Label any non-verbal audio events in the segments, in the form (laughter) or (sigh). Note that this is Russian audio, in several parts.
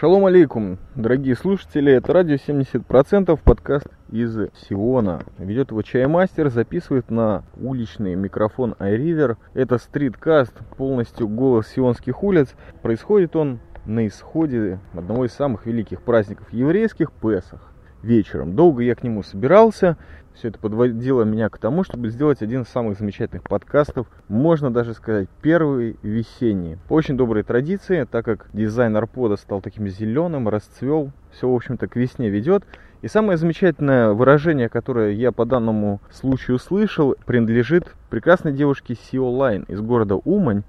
Шалом алейкум, дорогие слушатели, это радио 70%, подкаст из Сиона. Ведет его чаймастер, записывает на уличный микрофон iRiver. Это стриткаст, полностью голос сионских улиц. Происходит он на исходе одного из самых великих праздников еврейских – Песах. Вечером. Долго я к нему собирался, все это подводило меня к тому, чтобы сделать один из самых замечательных подкастов, можно даже сказать, первый весенний. По очень доброй традиции, так как дизайн арпода стал таким зеленым, расцвел, все, в общем-то, к весне ведет. И самое замечательное выражение, которое я по данному случаю слышал, принадлежит прекрасной девушке Сио Лайн из города Умань.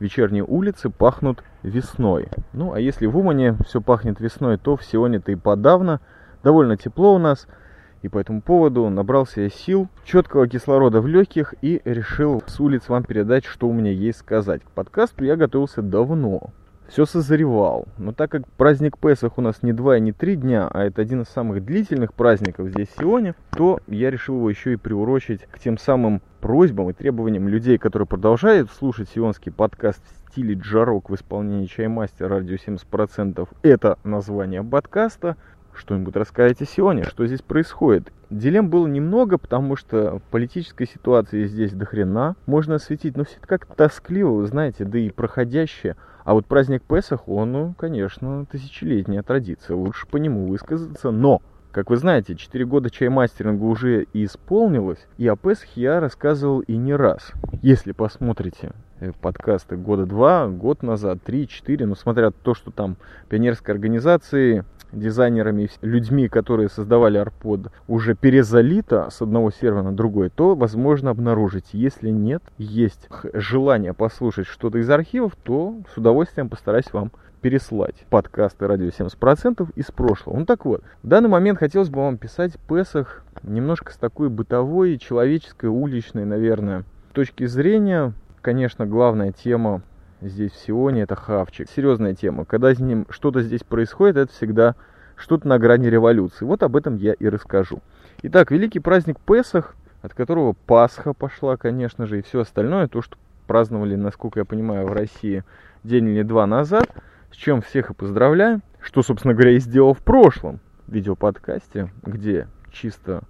Вечерние улицы пахнут весной. Ну, а если в Умане все пахнет весной, то в Сионе-то и подавно. Довольно тепло у нас – и по этому поводу набрался я сил, четкого кислорода в легких и решил с улиц вам передать, что у меня есть сказать. К подкасту я готовился давно. Все созревал. Но так как праздник Песах у нас не два и не три дня, а это один из самых длительных праздников здесь в Сионе, то я решил его еще и приурочить к тем самым просьбам и требованиям людей, которые продолжают слушать сионский подкаст в стиле джарок в исполнении чаймастера радио 70%. Это название подкаста что-нибудь рассказать Сионе, что здесь происходит. Дилем было немного, потому что политической ситуации здесь до хрена можно осветить, но все это как тоскливо, знаете, да и проходящее. А вот праздник Песах, он, ну, конечно, тысячелетняя традиция, лучше по нему высказаться, но... Как вы знаете, 4 года чаймастеринга уже исполнилось, и о Песахе я рассказывал и не раз. Если посмотрите э, подкасты года два, год назад, три, четыре, ну, смотря то, что там пионерской организации дизайнерами, людьми, которые создавали арпод, уже перезалито с одного сервера на другой, то возможно обнаружить. Если нет, есть желание послушать что-то из архивов, то с удовольствием постараюсь вам переслать подкасты «Радио 70%» из прошлого. Ну так вот, в данный момент хотелось бы вам писать Песах немножко с такой бытовой, человеческой, уличной, наверное, точки зрения. Конечно, главная тема здесь в Сионе, это хавчик. Серьезная тема. Когда с ним что-то здесь происходит, это всегда что-то на грани революции. Вот об этом я и расскажу. Итак, великий праздник Песах, от которого Пасха пошла, конечно же, и все остальное, то, что праздновали, насколько я понимаю, в России день или два назад, с чем всех и поздравляю, что, собственно говоря, и сделал в прошлом видеоподкасте, где чисто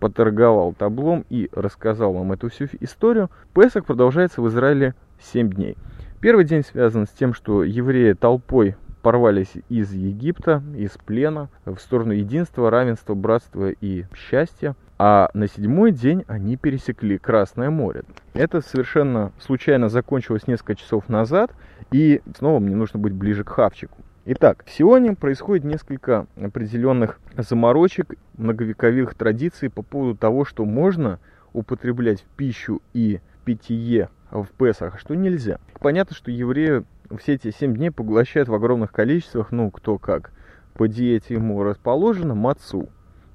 поторговал таблом и рассказал вам эту всю историю. Песах продолжается в Израиле 7 дней. Первый день связан с тем, что евреи толпой порвались из Египта, из плена, в сторону единства, равенства, братства и счастья. А на седьмой день они пересекли Красное море. Это совершенно случайно закончилось несколько часов назад, и снова мне нужно быть ближе к хавчику. Итак, в Сионе происходит несколько определенных заморочек, многовековых традиций по поводу того, что можно употреблять в пищу и питье в Песах, а что нельзя. Понятно, что евреи все эти 7 дней поглощают в огромных количествах, ну, кто как. По диете ему расположено мацу.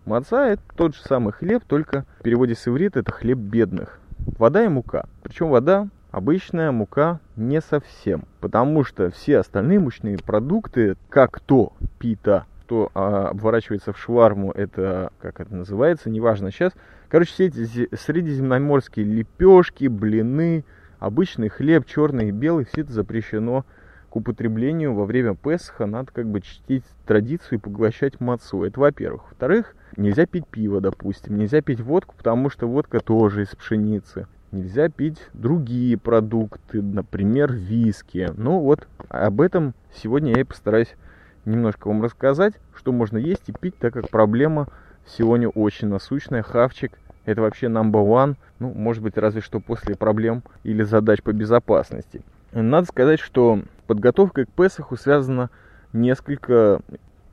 Маца – это тот же самый хлеб, только в переводе с иврита это хлеб бедных. Вода и мука. Причем вода обычная, мука не совсем. Потому что все остальные мучные продукты, как то пита, то а, обворачивается в шварму, это, как это называется, неважно сейчас. Короче, все эти средиземноморские лепешки, блины, Обычный хлеб, черный и белый, все это запрещено к употреблению во время Песха. Надо как бы чтить традицию и поглощать мацу. Это во-первых. Во-вторых, нельзя пить пиво, допустим. Нельзя пить водку, потому что водка тоже из пшеницы. Нельзя пить другие продукты, например, виски. Ну вот, об этом сегодня я и постараюсь немножко вам рассказать, что можно есть и пить, так как проблема сегодня очень насущная. Хавчик это вообще number one, ну, может быть, разве что после проблем или задач по безопасности. Надо сказать, что подготовка к Песаху связана несколько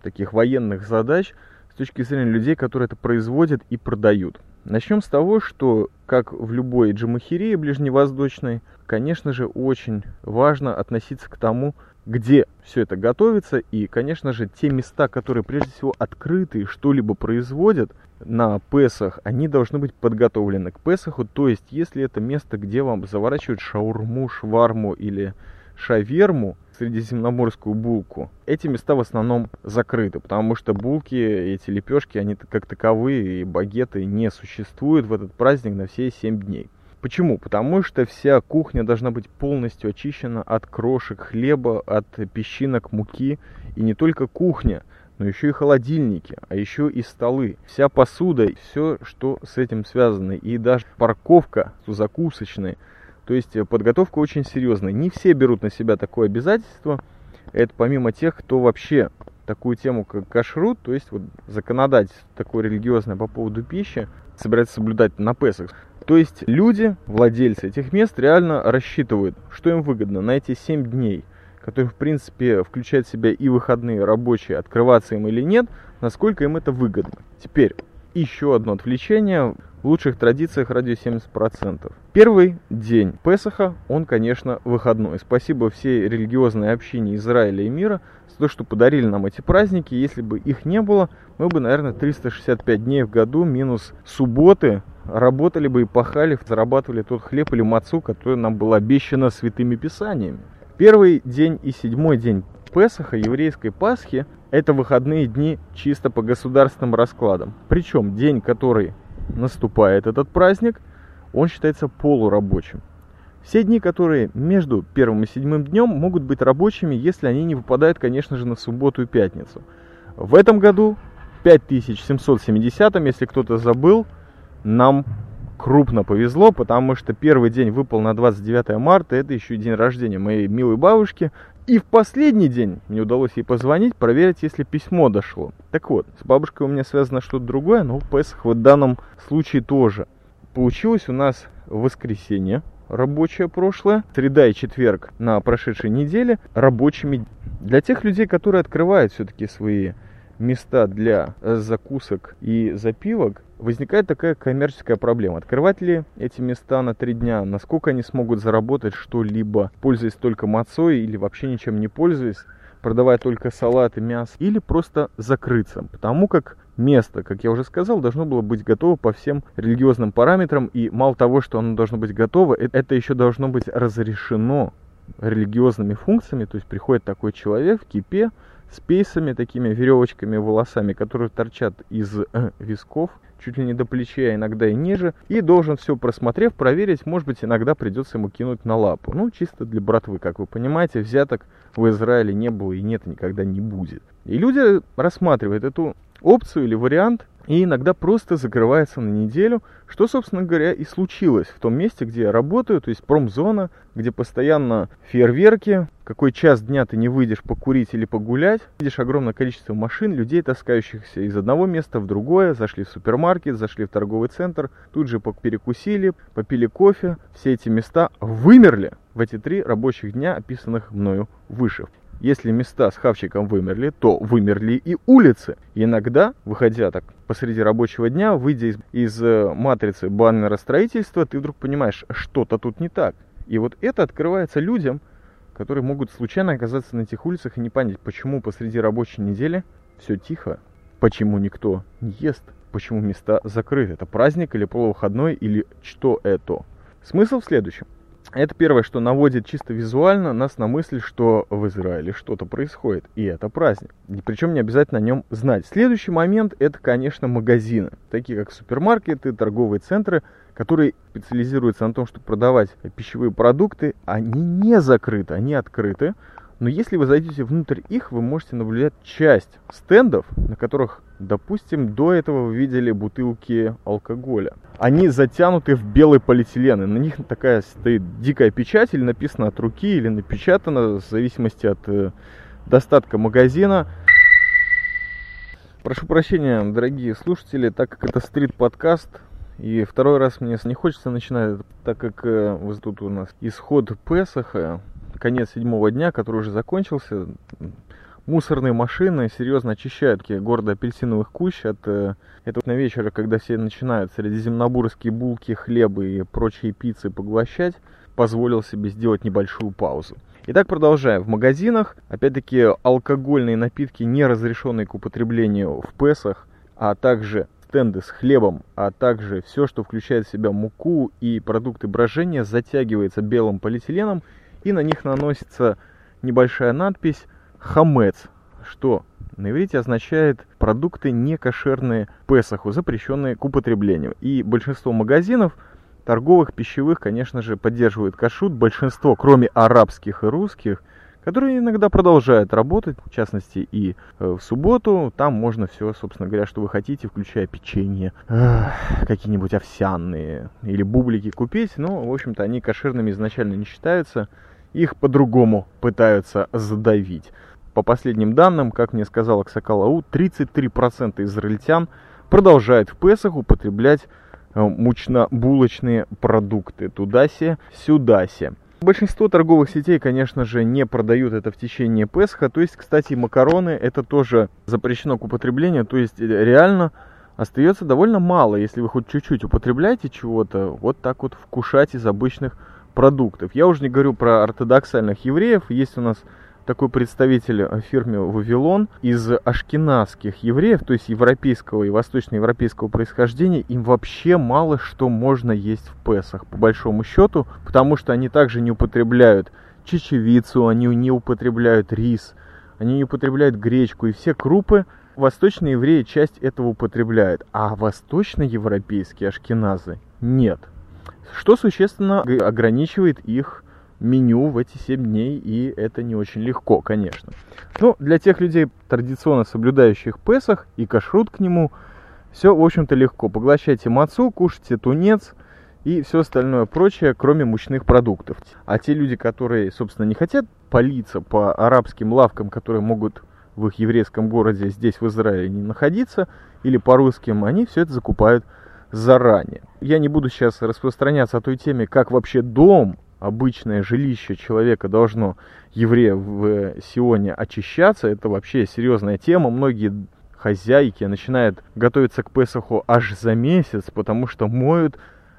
таких военных задач с точки зрения людей, которые это производят и продают. Начнем с того, что, как в любой джамахирии ближневосточной, конечно же, очень важно относиться к тому, где все это готовится, и, конечно же, те места, которые прежде всего открыты и что-либо производят, на Песах, они должны быть подготовлены к Песаху. То есть, если это место, где вам заворачивают шаурму, шварму или шаверму, средиземноморскую булку, эти места в основном закрыты, потому что булки, эти лепешки, они как таковые и багеты не существуют в этот праздник на все 7 дней. Почему? Потому что вся кухня должна быть полностью очищена от крошек хлеба, от песчинок муки. И не только кухня, но еще и холодильники, а еще и столы. Вся посуда, все, что с этим связано. И даже парковка закусочная. То есть подготовка очень серьезная. Не все берут на себя такое обязательство. Это помимо тех, кто вообще такую тему, как кашрут, то есть вот законодательство такое религиозное по поводу пищи, собирается соблюдать на Песах. То есть люди, владельцы этих мест, реально рассчитывают, что им выгодно на эти 7 дней, которые, в принципе, включают в себя и выходные рабочие, открываться им или нет, насколько им это выгодно. Теперь, еще одно отвлечение в лучших традициях радио 70%. Первый день Песаха, он, конечно, выходной. Спасибо всей религиозной общине Израиля и мира за то, что подарили нам эти праздники. Если бы их не было, мы бы, наверное, 365 дней в году минус субботы работали бы и пахали, зарабатывали тот хлеб или мацу, который нам было обещано святыми писаниями. Первый день и седьмой день Песаха, еврейской Пасхи, это выходные дни чисто по государственным раскладам. Причем день, который наступает этот праздник, он считается полурабочим. Все дни, которые между первым и седьмым днем, могут быть рабочими, если они не выпадают, конечно же, на субботу и пятницу. В этом году 5770, если кто-то забыл, нам крупно повезло, потому что первый день выпал на 29 марта, это еще день рождения моей милой бабушки. И в последний день мне удалось ей позвонить, проверить, если письмо дошло. Так вот, с бабушкой у меня связано что-то другое, но Песах в данном случае тоже. Получилось у нас воскресенье, рабочее прошлое, среда и четверг на прошедшей неделе рабочими. Для тех людей, которые открывают все-таки свои места для закусок и запивок, возникает такая коммерческая проблема. Открывать ли эти места на три дня? Насколько они смогут заработать что-либо, пользуясь только мацой или вообще ничем не пользуясь? продавая только салат и мясо, или просто закрыться, потому как место, как я уже сказал, должно было быть готово по всем религиозным параметрам, и мало того, что оно должно быть готово, э, это еще должно быть разрешено религиозными функциями, то есть приходит такой человек в кипе с пейсами, такими веревочками, волосами, которые торчат из э, висков, чуть ли не до плеча, а иногда и ниже, и должен все просмотрев, проверить, может быть, иногда придется ему кинуть на лапу. Ну, чисто для братвы, как вы понимаете, взяток в Израиле не было и нет, никогда не будет. И люди рассматривают эту опцию или вариант и иногда просто закрывается на неделю, что, собственно говоря, и случилось в том месте, где я работаю, то есть промзона, где постоянно фейерверки, какой час дня ты не выйдешь покурить или погулять, видишь огромное количество машин, людей, таскающихся из одного места в другое, зашли в супермаркет, зашли в торговый центр, тут же перекусили, попили кофе, все эти места вымерли в эти три рабочих дня, описанных мною выше. Если места с хавчиком вымерли, то вымерли и улицы. Иногда, выходя так посреди рабочего дня, выйдя из, из э, матрицы баннера строительства, ты вдруг понимаешь, что-то тут не так. И вот это открывается людям, которые могут случайно оказаться на этих улицах и не понять, почему посреди рабочей недели все тихо, почему никто не ест, почему места закрыты. Это праздник или полувыходной, или что это? Смысл в следующем. Это первое, что наводит чисто визуально нас на мысль, что в Израиле что-то происходит, и это праздник. Причем не обязательно о нем знать. Следующий момент это, конечно, магазины, такие как супермаркеты, торговые центры, которые специализируются на том, чтобы продавать пищевые продукты. Они не закрыты, они открыты. Но если вы зайдете внутрь их, вы можете наблюдать часть стендов, на которых, допустим, до этого вы видели бутылки алкоголя. Они затянуты в белый полиэтилен, и на них такая стоит дикая печать, или написано от руки, или напечатано, в зависимости от э, достатка магазина. Прошу прощения, дорогие слушатели, так как это стрит-подкаст, и второй раз мне не хочется начинать, так как э, вот тут у нас исход Песаха, конец седьмого дня, который уже закончился, мусорные машины серьезно очищают города апельсиновых кущ от э, этого на вечера, когда все начинают средиземнобурские булки, хлебы и прочие пиццы поглощать, позволил себе сделать небольшую паузу. Итак, продолжаем. В магазинах, опять-таки, алкогольные напитки, не разрешенные к употреблению в Песах, а также стенды с хлебом, а также все, что включает в себя муку и продукты брожения, затягивается белым полиэтиленом и на них наносится небольшая надпись «Хамец», что на иврите означает продукты не кошерные запрещенные к употреблению. И большинство магазинов торговых, пищевых, конечно же, поддерживают кашрут. Большинство, кроме арабских и русских, которые иногда продолжают работать, в частности и э, в субботу. Там можно все, собственно говоря, что вы хотите, включая печенье, какие-нибудь овсяные или бублики купить. Но, в общем-то, они кошерными изначально не считаются. Их по-другому пытаются задавить. По последним данным, как мне сказал Аксакалау, 33% израильтян продолжают в Песах употреблять э, мучно-булочные продукты. Туда-се, сюда-се. Большинство торговых сетей, конечно же, не продают это в течение Песха. То есть, кстати, макароны это тоже запрещено к употреблению. То есть, э, реально остается довольно мало, если вы хоть чуть-чуть употребляете чего-то, вот так вот вкушать из обычных продуктов. Я уже не говорю про ортодоксальных евреев. Есть у нас такой представитель в фирме Вавилон из ашкенадских евреев, то есть европейского и восточноевропейского происхождения, им вообще мало что можно есть в Песах, по большому счету, потому что они также не употребляют чечевицу, они не употребляют рис, они не употребляют гречку, и все крупы восточные евреи часть этого употребляют, а восточноевропейские ашкеназы нет. Что существенно ограничивает их меню в эти 7 дней, и это не очень легко, конечно. Но для тех людей, традиционно соблюдающих Песах и кашрут к нему, все, в общем-то, легко. Поглощайте мацу, кушайте тунец и все остальное прочее, кроме мучных продуктов. А те люди, которые, собственно, не хотят палиться по арабским лавкам, которые могут в их еврейском городе здесь, в Израиле, не находиться, или по русским, они все это закупают заранее. Я не буду сейчас распространяться о той теме, как вообще дом обычное жилище человека должно, еврея в Сионе, очищаться, это вообще серьезная тема. Многие хозяйки начинают готовиться к Песаху аж за месяц, потому что моют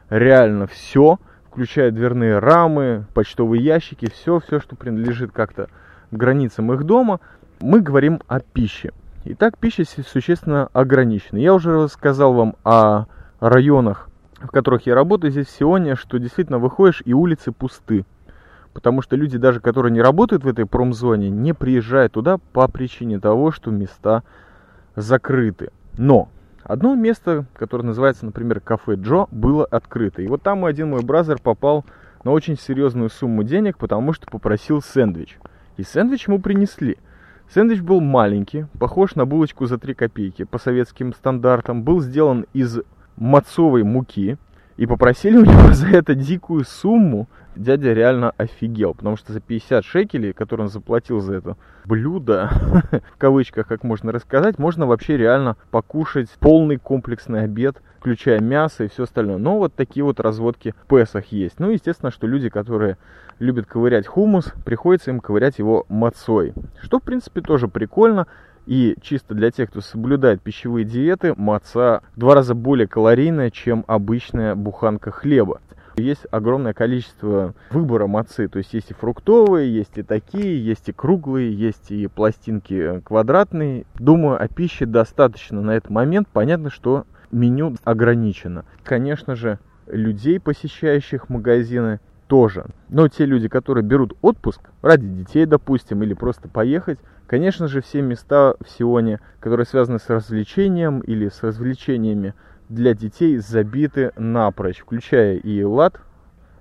реально все, включая дверные рамы, почтовые ящики, все, все, что принадлежит как-то границам их дома. Мы говорим о пище. Итак, пища существенно ограничена. Я уже рассказал вам о районах в которых я работаю здесь в Сионе, что действительно выходишь и улицы пусты. Потому что люди, даже которые не работают в этой промзоне, не приезжают туда по причине того, что места закрыты. Но одно место, которое называется, например, кафе Джо, было открыто. И вот там один мой бразер попал на очень серьезную сумму денег, потому что попросил сэндвич. И сэндвич ему принесли. Сэндвич был маленький, похож на булочку за 3 копейки по советским стандартам, был сделан из мацовой муки и попросили у него (laughs) за это дикую сумму. Дядя реально офигел, потому что за 50 шекелей, которые он заплатил за это блюдо, (laughs) в кавычках, как можно рассказать, можно вообще реально покушать полный комплексный обед, включая мясо и все остальное. Но вот такие вот разводки в Песах есть. Ну, естественно, что люди, которые любят ковырять хумус, приходится им ковырять его мацой. Что, в принципе, тоже прикольно. И чисто для тех, кто соблюдает пищевые диеты, маца в два раза более калорийная, чем обычная буханка хлеба. Есть огромное количество выбора мацы, то есть есть и фруктовые, есть и такие, есть и круглые, есть и пластинки квадратные. Думаю, о пище достаточно на этот момент. Понятно, что меню ограничено. Конечно же, людей, посещающих магазины, тоже. Но те люди, которые берут отпуск ради детей, допустим, или просто поехать, конечно же, все места в Сионе, которые связаны с развлечением или с развлечениями для детей, забиты напрочь, включая и Лад,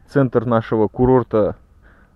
центр нашего курорта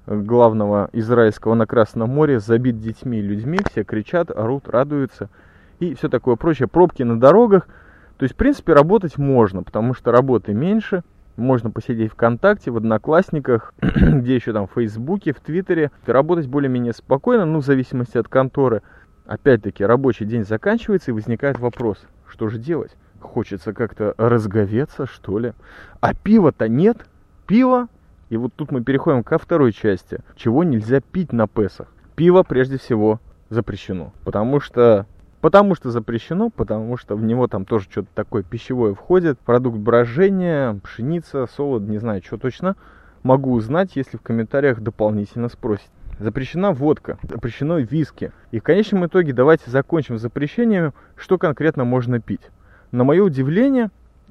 э, главного израильского на Красном море, забит детьми и людьми, все кричат, орут, радуются и все такое прочее. Пробки на дорогах. То есть, в принципе, работать можно, потому что работы меньше – можно посидеть ВКонтакте, в Одноклассниках, (clears throat) где еще там в Фейсбуке, в Твиттере. Работать более-менее спокойно, ну, в зависимости от конторы. Опять-таки, рабочий день заканчивается и возникает вопрос, что же делать? Хочется как-то разговеться, что ли? А пива-то нет. Пиво. И вот тут мы переходим ко второй части. Чего нельзя пить на Песах? Пиво, прежде всего, запрещено. Потому что Потому что запрещено, потому что в него там тоже что-то такое пищевое входит. Продукт брожения, пшеница, солод, не знаю, что точно. Могу узнать, если в комментариях дополнительно спросите. Запрещена водка, запрещено виски. И в конечном итоге давайте закончим с запрещением, что конкретно можно пить. На мое удивление,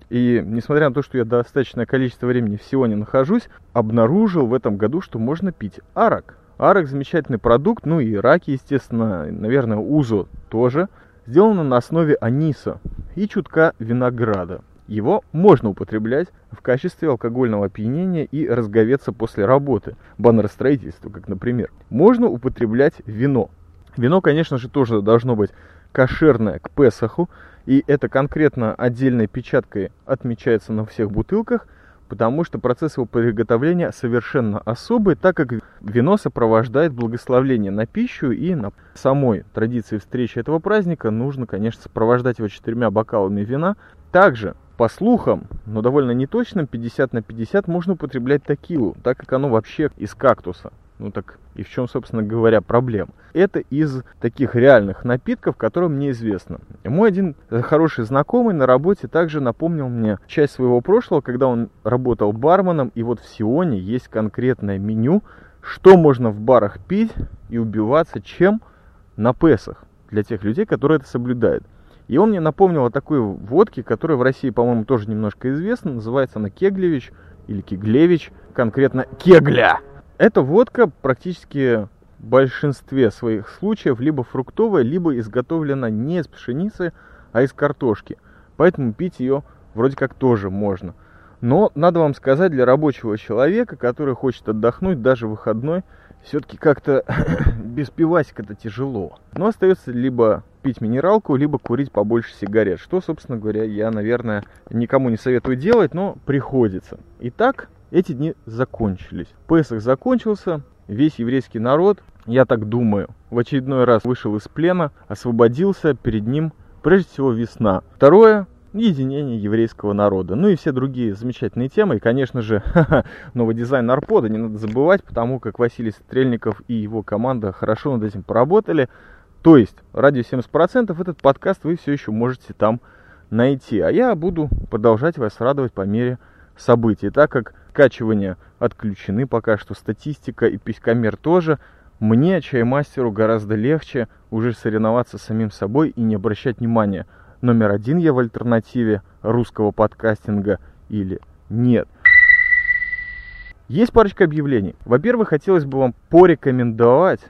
и несмотря на то, что я достаточное количество времени в Сионе нахожусь, обнаружил в этом году, что можно пить арак. Арак замечательный продукт, ну и раки, естественно, наверное, узо тоже. Сделано на основе аниса и чутка винограда. его можно употреблять в качестве алкогольного опьянения и разговеться после работы, баннеростроительства, как, например. Можно употреблять вино. Вино, конечно же, тоже должно быть кошерное к Песаху, и это конкретно отдельной печаткой отмечается на всех бутылках, потому что процесс его приготовления совершенно особый, так как вино сопровождает благословление на пищу и на самой традиции встречи этого праздника нужно, конечно, сопровождать его четырьмя бокалами вина. Также, по слухам, но довольно неточным, 50 на 50 можно употреблять текилу, так как оно вообще из кактуса. Ну так и в чем, собственно говоря, проблема? Это из таких реальных напитков, которые мне известно. Мой один хороший знакомый на работе также напомнил мне часть своего прошлого, когда он работал барменом, и вот в Сионе есть конкретное меню, что можно в барах пить и убиваться чем на Песах для тех людей, которые это соблюдают. И он мне напомнил о такой водке, которая в России, по-моему, тоже немножко известна. Называется она Кеглевич или Кеглевич, конкретно Кегля. Эта водка практически в большинстве своих случаев либо фруктовая, либо изготовлена не из пшеницы, а из картошки. Поэтому пить ее вроде как тоже можно. Но надо вам сказать, для рабочего человека, который хочет отдохнуть даже выходной, все-таки как-то (coughs) без пивасика это тяжело. Но остается либо пить минералку, либо курить побольше сигарет. Что, собственно говоря, я, наверное, никому не советую делать, но приходится. Итак, эти дни закончились. Песах закончился, весь еврейский народ, я так думаю, в очередной раз вышел из плена, освободился, перед ним прежде всего весна. Второе, единение еврейского народа. Ну и все другие замечательные темы. И, конечно же, (laughs) новый дизайн Арпода не надо забывать, потому как Василий Стрельников и его команда хорошо над этим поработали. То есть, ради 70% этот подкаст вы все еще можете там найти. А я буду продолжать вас радовать по мере событий. Так как скачивания отключены пока что, статистика и писькомер тоже, мне, чаймастеру, гораздо легче уже соревноваться с самим собой и не обращать внимания, номер один я в альтернативе русского подкастинга или нет. Есть парочка объявлений. Во-первых, хотелось бы вам порекомендовать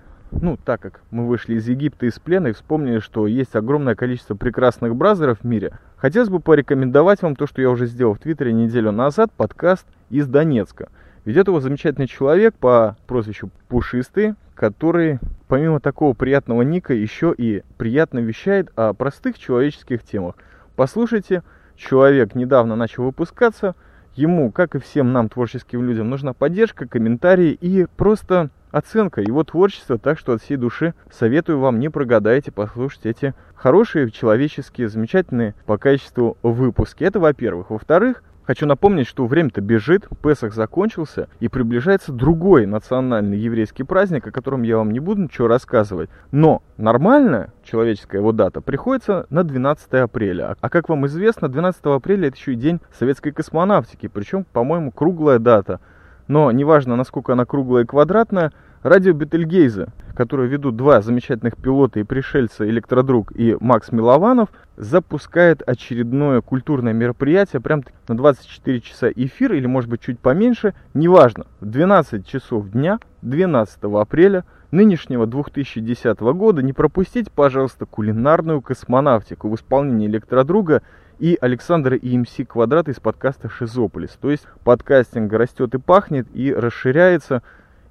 ну, так как мы вышли из Египта из плена и вспомнили, что есть огромное количество прекрасных бразеров в мире, хотелось бы порекомендовать вам то, что я уже сделал в Твиттере неделю назад, подкаст из Донецка. Ведет его замечательный человек по прозвищу Пушистый, который, помимо такого приятного ника, еще и приятно вещает о простых человеческих темах. Послушайте, человек недавно начал выпускаться, ему, как и всем нам, творческим людям, нужна поддержка, комментарии и просто оценка его творчества, так что от всей души советую вам, не прогадайте, послушать эти хорошие, человеческие, замечательные по качеству выпуски. Это во-первых. Во-вторых, Хочу напомнить, что время-то бежит, Песах закончился, и приближается другой национальный еврейский праздник, о котором я вам не буду ничего рассказывать. Но нормальная человеческая его дата приходится на 12 апреля. А как вам известно, 12 апреля это еще и день советской космонавтики, причем, по-моему, круглая дата – но неважно, насколько она круглая и квадратная, радио Бетельгейза, которое ведут два замечательных пилота и пришельца Электродруг и Макс Милованов, запускает очередное культурное мероприятие прям на 24 часа эфир или может быть чуть поменьше, неважно, в 12 часов дня 12 апреля нынешнего 2010 года. Не пропустите, пожалуйста, кулинарную космонавтику в исполнении Электродруга и Александр и МС Квадрат из подкаста Шизополис. То есть подкастинг растет и пахнет, и расширяется,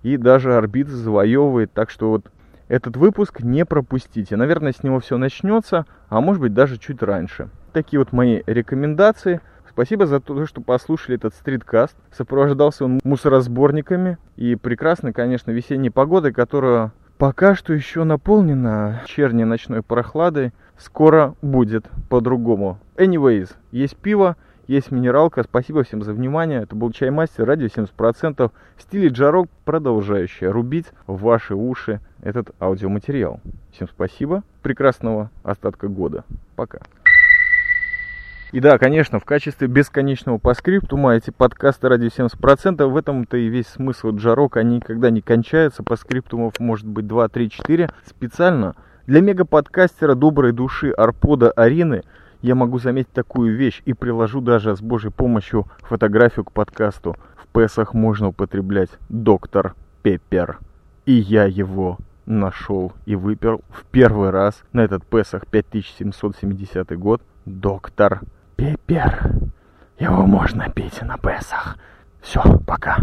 и даже орбиты завоевывает. Так что вот этот выпуск не пропустите. Наверное, с него все начнется, а может быть даже чуть раньше. Такие вот мои рекомендации. Спасибо за то, что послушали этот стриткаст. Сопровождался он мусоросборниками и прекрасной, конечно, весенней погодой, которая пока что еще наполнена черней ночной прохладой. Скоро будет по-другому. Anyways, есть пиво, есть минералка. Спасибо всем за внимание. Это был Чаймастер, радио 70%. В стиле джарок, продолжающая рубить в ваши уши этот аудиоматериал. Всем спасибо. Прекрасного остатка года. Пока. И да, конечно, в качестве бесконечного по скриптума эти подкасты ради 70%, в этом-то и весь смысл джарок, они никогда не кончаются, по скриптумов может быть 2, 3, 4. Специально для мегаподкастера доброй души Арпода Арины я могу заметить такую вещь и приложу даже с божьей помощью фотографию к подкасту. В Песах можно употреблять доктор Пеппер. И я его нашел и выпил в первый раз на этот Песах 5770 год доктор Пепер. Его можно пить на Песах. Все, пока.